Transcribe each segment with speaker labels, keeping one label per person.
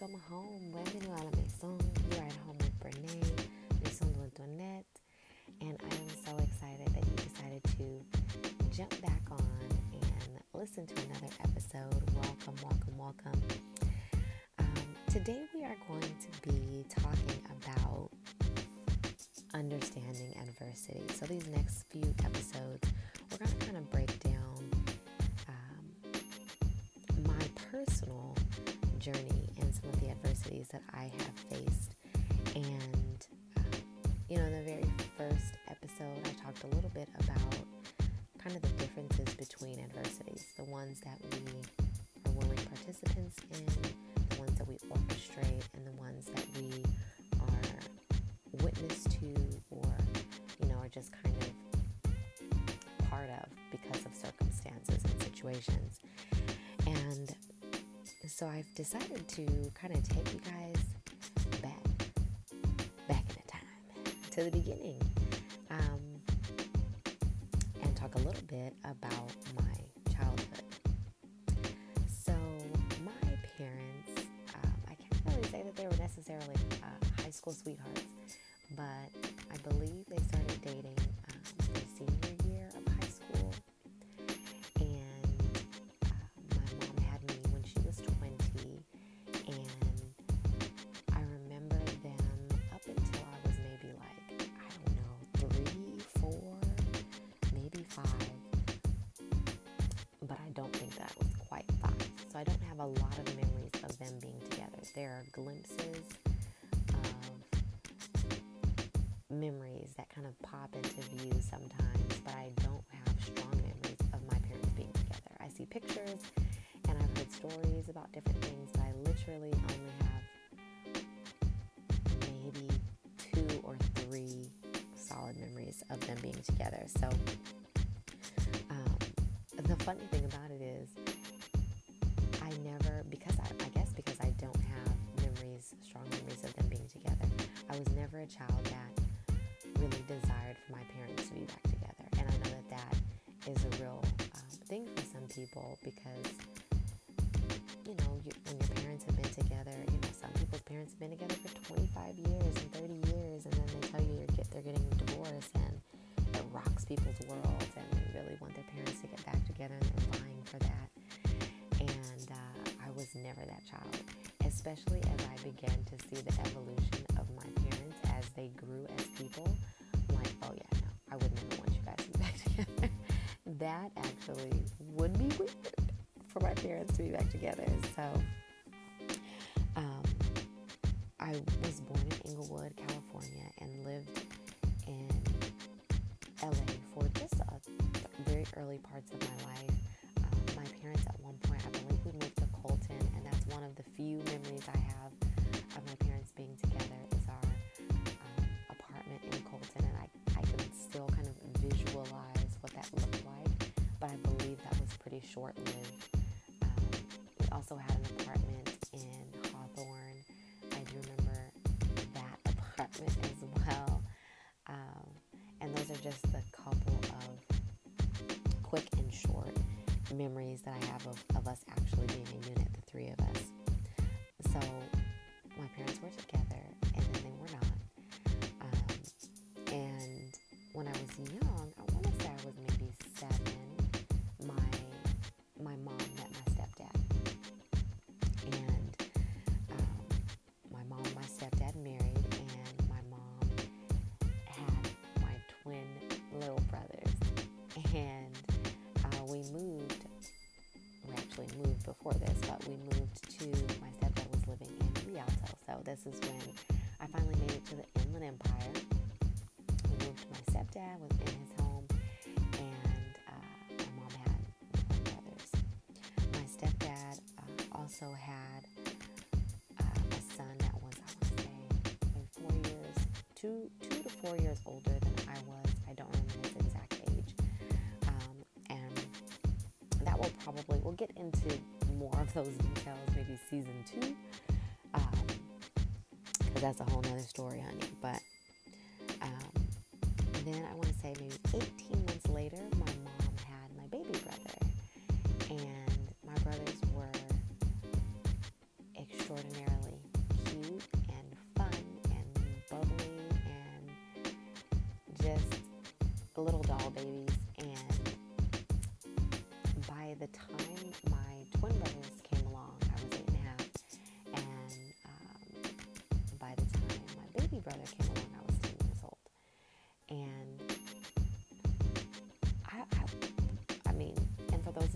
Speaker 1: welcome home. Bienvenue à la maison. You are at home with Brene, de Antoinette, and I am so excited that you decided to jump back on and listen to another episode. Welcome, welcome, welcome. Um, today we are going to be talking about understanding adversity. So these next few that I have faced. And, uh, you know, in the very first episode, I talked a little bit about kind of the differences between adversities the ones that we are willing participants in, the ones that we orchestrate, and the ones that we are witness to or, you know, are just kind of part of because of circumstances and situations. And so I've decided to kind of take you guys back, back in the time to the beginning, um, and talk a little bit about my childhood. So my parents, um, I can't really say that they were necessarily uh, high school sweethearts, but I believe they started dating i don't have a lot of memories of them being together there are glimpses of memories that kind of pop into view sometimes, but I don't have strong memories of my parents being together. I see pictures and I've heard stories about different things, but I literally only have maybe two or three solid memories of them being together. So, um, the funny thing about it is, a child that really desired for my parents to be back together. And I know that that is a real um, thing for some people because, you know, you, when your parents have been together, you know, some people's parents have been together for 25 years and 30 years, and then they tell you you're get, they're getting a divorce, and it rocks people's worlds, and they really want their parents to get back together, and they're vying for that. And uh, I was never that child, especially as I began to see the evolution they grew as people. Like, oh yeah, no, I would never want you guys to be back together. that actually would be weird for my parents to be back together. So, um, I was born in Inglewood, California, and lived in LA for just a very early parts of my life. Um, my parents, at one point, I believe we moved to Colton, and that's one of the few memories I have but I believe that was pretty short lived. Um, we also had an apartment in Hawthorne. I do remember that apartment as well. Um, and those are just a couple of quick and short memories that I have of, of us actually being a unit, This is when I finally made it to the Inland Empire. We moved my stepdad, was in his home, and uh, my mom had brothers. My stepdad uh, also had uh, a son that was, I to say, four years, two, two to four years older than I was. I don't remember his exact age. Um, and that will probably, we'll get into more of those details maybe season two. Because that's a whole nother story, honey. But um, then I want to say maybe 18 months later, my mom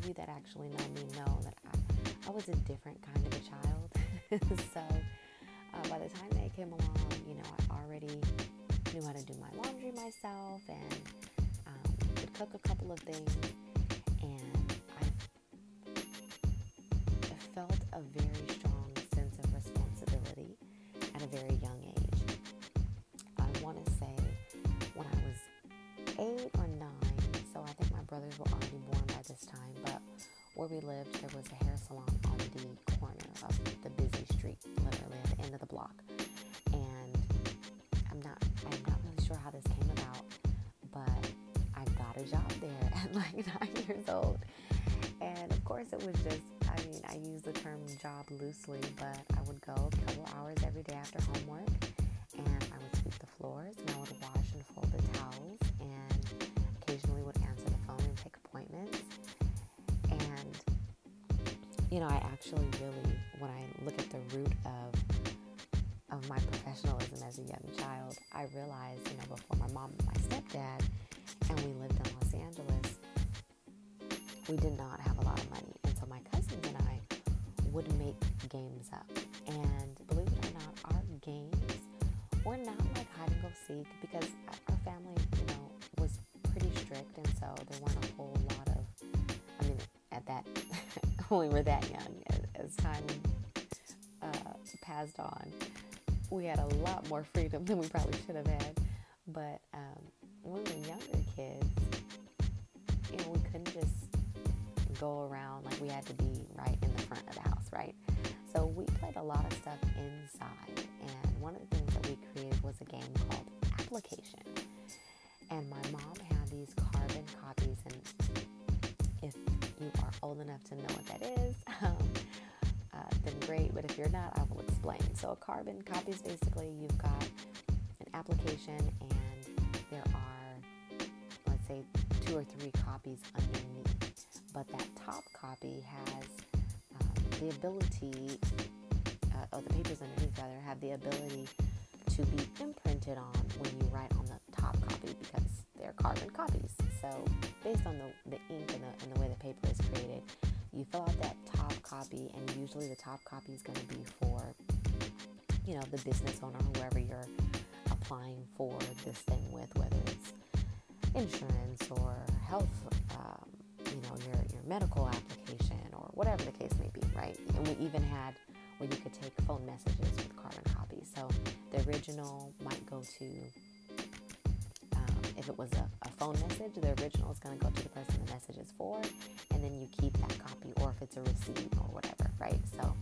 Speaker 1: you that actually know me know that I, I was a different kind of a child. so uh, by the time they came along, you know, I already knew how to do my laundry myself and um, could cook a couple of things. And I felt a very strong sense of responsibility at a very young age. I want to say when I was eight or where we lived, there was a hair salon on the corner of the busy street, literally at the end of the block. And I'm not, I'm not really sure how this came about, but I got a job there at like nine years old. And of course, it was just, I mean, I use the term job loosely, but I would go a couple hours every day after homework and I would sweep the floors and I would wash and fold the towels you know, I actually really, when I look at the root of of my professionalism as a young child, I realized, you know, before my mom and my stepdad, and we lived in Los Angeles, we did not have a lot of money. And so my cousins and I would make games up. And believe it or not, our games were not like hide and go seek because our family, you know, was pretty strict. And so there weren't when we were that young, as, as time uh, passed on, we had a lot more freedom than we probably should have had. But um, when we were younger kids, you know, we couldn't just go around like we had to be right in the front of the house, right? So we played a lot of stuff inside. And one of the things that we created was a game called Application. And my old enough to know what that is, um, uh, then great. But if you're not, I will explain. So a carbon copy is basically you've got an application and there are, let's say, two or three copies underneath. But that top copy has um, the ability, uh, oh, the papers underneath rather, have the ability to be imprinted on when you write on the top copy because they're carbon copies. So based on the, the ink and the, and the way the paper is created, you fill out that top copy and usually the top copy is going to be for you know the business owner whoever you're applying for this thing with whether it's insurance or health um, you know your, your medical application or whatever the case may be right? And we even had where you could take phone messages with carbon copies. So the original might go to if it was a, a phone message, the original is going to go to the person the message is for, and then you keep that copy, or if it's a receipt or whatever, right? So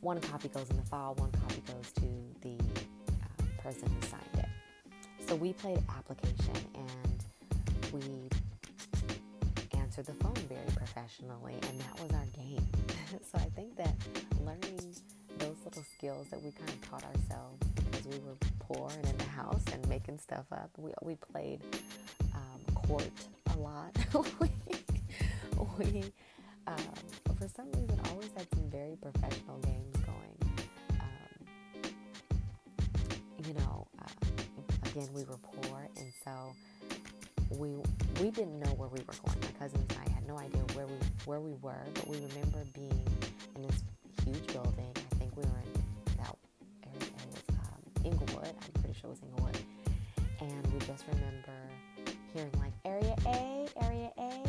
Speaker 1: one copy goes in the file, one copy goes to the uh, person who signed it. So we played application and we answered the phone very professionally, and that was our game. so I think that learning those little skills that we kind of taught ourselves because we were poor and in the house and making stuff up. We, we played um, court a lot. we, we um, for some reason, always had some very professional games going. Um, you know, uh, again, we were poor, and so we we didn't know where we were going. My cousins and I had no idea where we where we were, but we remember being in this huge building I think we were in Was Inglewood. And we just remember hearing like Area A, Area A.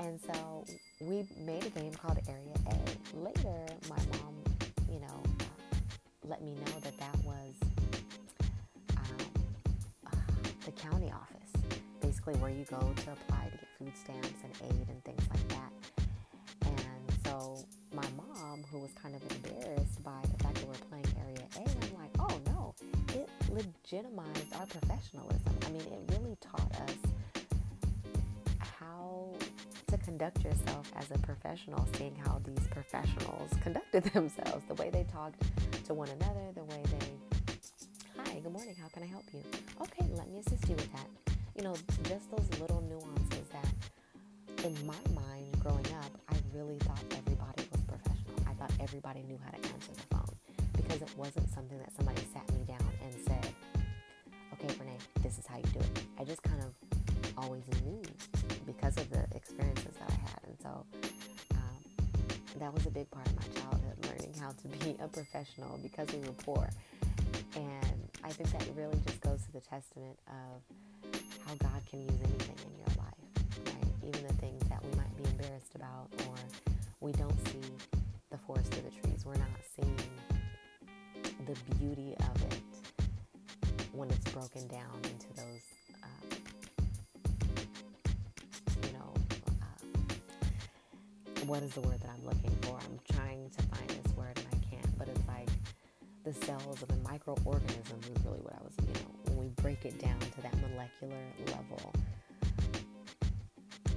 Speaker 1: And so we made a game called Area A. Later, my mom, you know, uh, let me know that that was um, uh, the county office, basically where you go to apply to get food stamps and aid and things like that. And so my mom, who was kind of embarrassed by legitimized our professionalism. I mean, it really taught us how to conduct yourself as a professional, seeing how these professionals conducted themselves, the way they talked to one another, the way they, hi, good morning, how can I help you? Okay, let me assist you with that. You know, just those little nuances that in my mind growing up, I really thought everybody was professional. I thought everybody knew how to answer the phone because it wasn't something that somebody sat me down and said, okay, Renee, this is how you do it. I just kind of always knew because of the experiences that I had. And so um, that was a big part of my childhood, learning how to be a professional because we were poor. And I think that really just goes to the testament of how God can use anything in your life, right? Even the things that we might be embarrassed about or we don't see the forest through the trees. We're not seeing the beauty of it when it's broken down into those, uh, you know, uh, what is the word that I'm looking for? I'm trying to find this word and I can't, but it's like the cells of the microorganisms is really what I was, you know, when we break it down to that molecular level,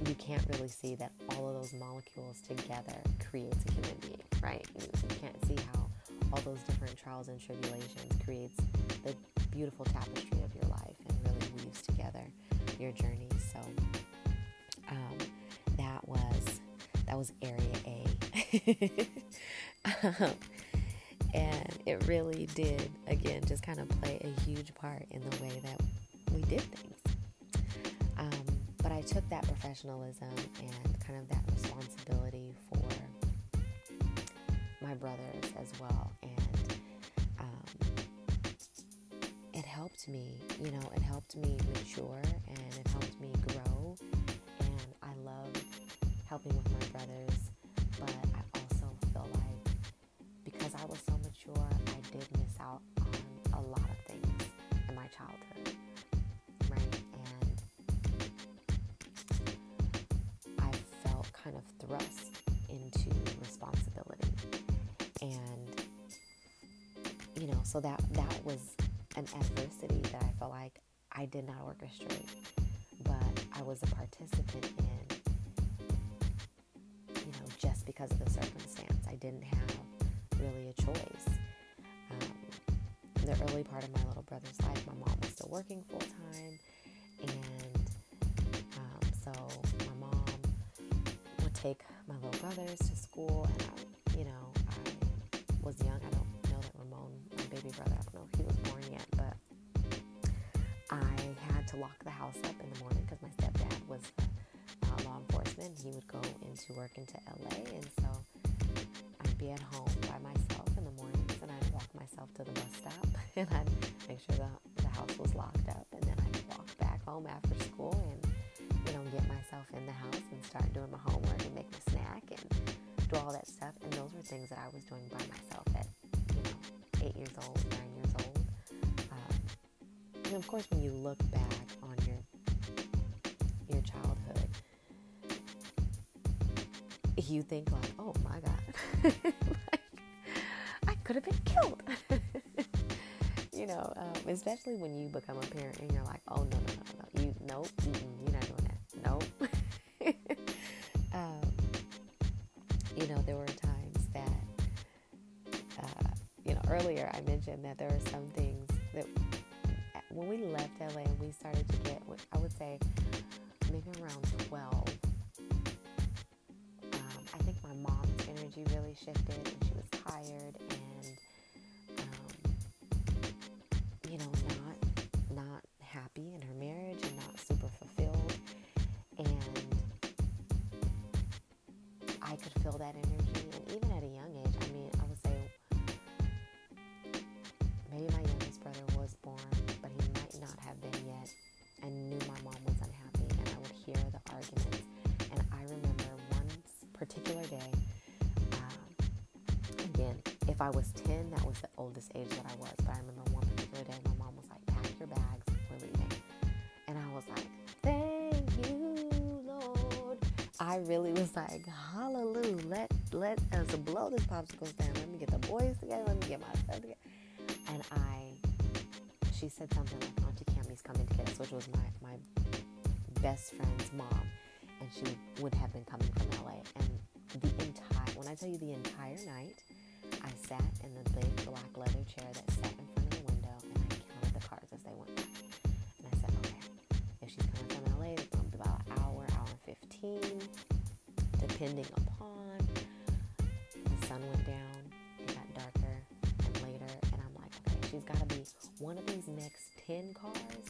Speaker 1: you can't really see that all of those molecules together creates a human being, right? You can't see how all those different trials and tribulations creates the beautiful tapestry of your life and really weaves together your journey. So um, that was that was area A. um, and it really did, again, just kind of play a huge part in the way that we did things. Um, but I took that professionalism and kind of that responsibility for my brothers as well. Um, it helped me, you know, it helped me mature and it helped me grow. And I love helping with my brothers, but I also feel like because I was so mature, I did miss out on a lot of things in my childhood, right? And I felt kind of thrust so that, that was an adversity that I felt like I did not orchestrate, but I was a participant in, you know, just because of the circumstance. I didn't have really a choice. Um, the early part of my little brother's life, my mom was still working full time, and um, so my mom would take my little brothers to school, and I, you know, I was young. To lock the house up in the morning because my stepdad was uh, law enforcement. He would go into work into LA, and so I'd be at home by myself in the mornings, and I'd walk myself to the bus stop, and I'd make sure the, the house was locked up, and then I'd walk back home after school and you know get myself in the house and start doing my homework and make my snack and do all that stuff. And those were things that I was doing by myself at you know eight years old, nine years old. Um, and of course, when you look back you think like, "Oh my God, I could have been killed." you know, um, especially when you become a parent and you're like, "Oh no, no, no, no, you nope, you're not doing that, nope." um, you know, there were times that, uh, you know, earlier I mentioned that there were some things that when we left LA and we started to get, I would say, maybe around 12, um, I think my mom's energy really shifted and she was tired and, if I was 10, that was the oldest age that I was. But I remember one particular day, my mom was like, pack your bags, we're leaving. And I was like, thank you, Lord. I really was like, hallelujah, let, let us blow this popsicle stand. Let me get the boys together, let me get myself together. And I, she said something like, Auntie Cammie's coming to get us, which was my, my best friend's mom. And she would have been coming from LA. And the entire, when I tell you the entire night, sat in the big black leather chair that sat in front of the window and I counted the cars as they went. And I said, okay, if she's coming from LA, it's going to be about an hour, hour and 15, depending upon. The sun went down, it got darker and later, and I'm like, okay, she's got to be one of these next 10 cars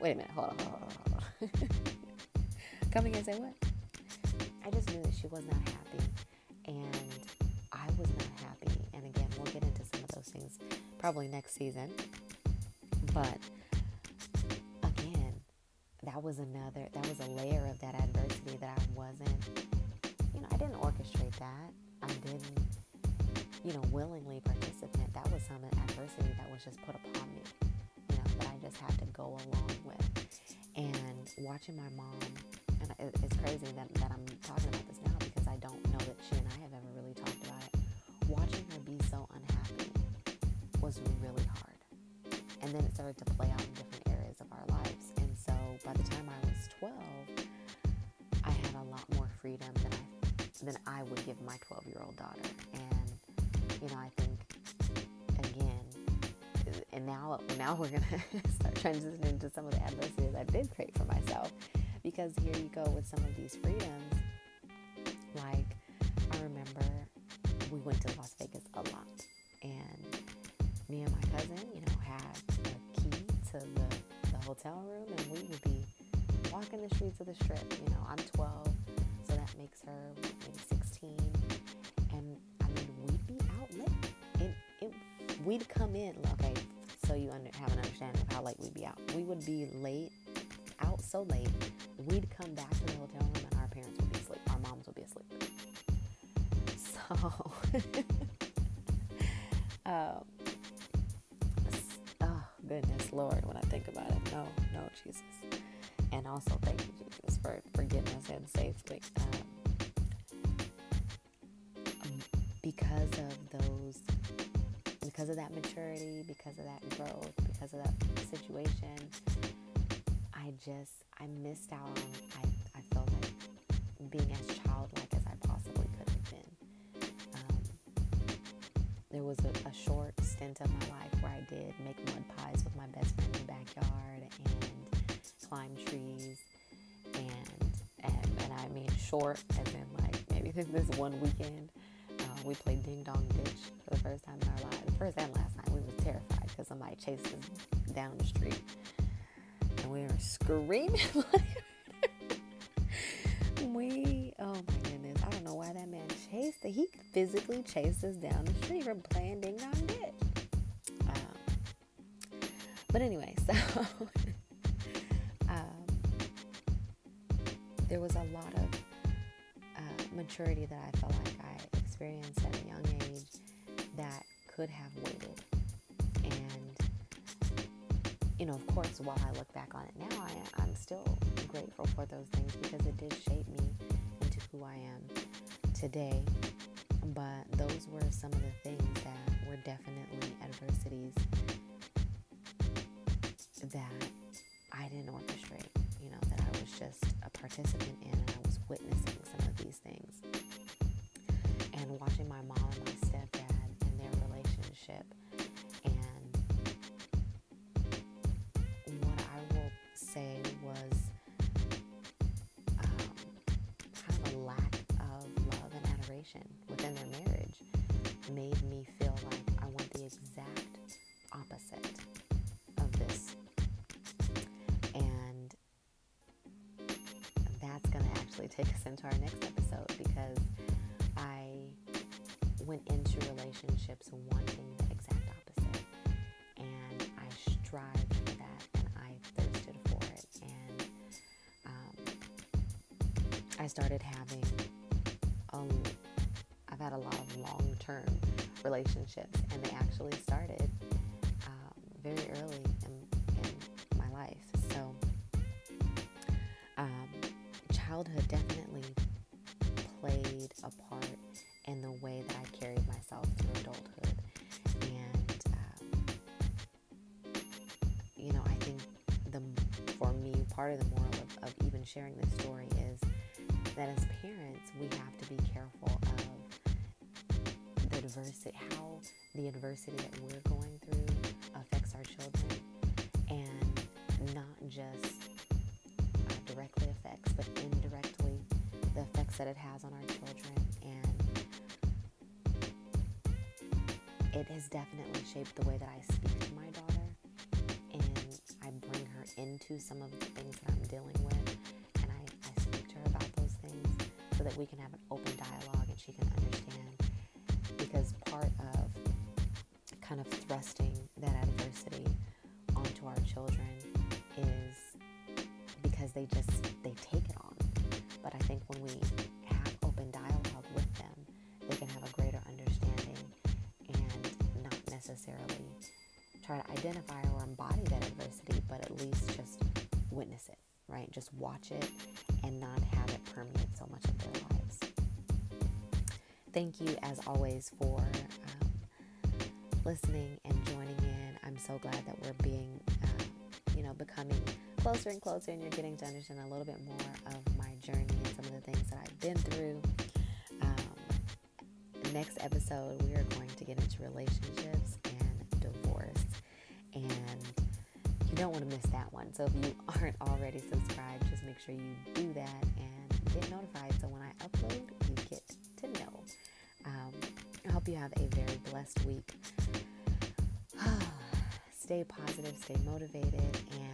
Speaker 1: wait a minute, hold on, hold on, hold on. Come again, say what? I just knew that she was not happy. And I was not happy. And again, we'll get into some of those things probably next season. But again, that was another, that was a layer of that adversity that I wasn't, you know, I didn't orchestrate that. I didn't, you know, willingly participate. That was some adversity that was just put upon me, just had to go along with. And watching my mom, and it's crazy that, that I'm talking about this now because I don't know that she and I have ever really talked about it. Watching her be so unhappy was really hard. And then it started to play out in different areas of our lives. And so by the time I was 12, I had a lot more freedom than I than I would give my 12 year old daughter. And you know, I think and now now we're gonna start transitioning into some of the adversities I did create for myself, because here you go with some of these freedoms. Like I remember we went to Las Vegas a lot, and me and my cousin, you know, had a key to the, the hotel room, and we would be walking the streets of the strip. You know, I'm 12, so that makes her maybe 16, and I mean, we'd be out late. And it, we'd come in. Okay, you under, have an understanding of how late we'd be out. We would be late, out so late. We'd come back to the hotel room, and our parents would be asleep. Our moms would be asleep. So. um, oh goodness lord when i think about it no no jesus and also thank you jesus for, for getting us in safely um, because of those because of that maturity because of that growth because of that situation i just i missed out on i, I felt like being as childlike as i possibly could have been. Um, there was a, a short stint of my life where I did make mud pies with my best friend in the backyard and climb trees and and, and I mean short as in like maybe this one weekend uh, we played ding dong ditch the first time in our lives. First and last time we were terrified because somebody chased us down the street and we were screaming. we oh my goodness, I don't know why that man chased. Us. He physically chased us down the street for playing ding dong ditch. But anyway, so um, there was a lot of uh, maturity that I felt like I experienced could have waited. And, you know, of course, while I look back on it now, I, I'm still grateful for those things because it did shape me into who I am today. But those were some of the things that were definitely adversities that I didn't orchestrate, you know, that I was just a participant in and I was witnessing some of these things. And watching my mom and my their relationship. And what I will say was um, kind of a lack of love and adoration within their marriage made me feel like I want the exact opposite of this And that's going to actually take us into our next episode because I went into relationships wanting I for that and I thirsted for it. And um, I started having, um, I've had a lot of long term relationships, and they actually started um, very early in, in my life. So, um, childhood definitely played a part in the way that I carried myself through adulthood. Part of the moral of, of even sharing this story is that as parents, we have to be careful of the adversity, how the adversity that we're going through affects our children, and not just uh, directly affects, but indirectly the effects that it has on our children. And it has definitely shaped the way that I into some of the things that I'm dealing with. And I, I speak to her about those things so that we can have an open dialogue and she can understand. Because part of kind of thrusting that adversity onto our children is because they just they take it on. But I think when we have open dialogue with them, they can have a greater understanding and not necessarily try to identify embody that adversity, but at least just witness it, right? Just watch it and not have it permeate so much of their lives. Thank you, as always, for um, listening and joining in. I'm so glad that we're being, uh, you know, becoming closer and closer, and you're getting to understand a little bit more of my journey and some of the things that I've been through. Um, next episode, we are going to get into relationships and you don't want to miss that one. So if you aren't already subscribed, just make sure you do that and get notified. So when I upload, you get to know. Um, I hope you have a very blessed week. stay positive, stay motivated, and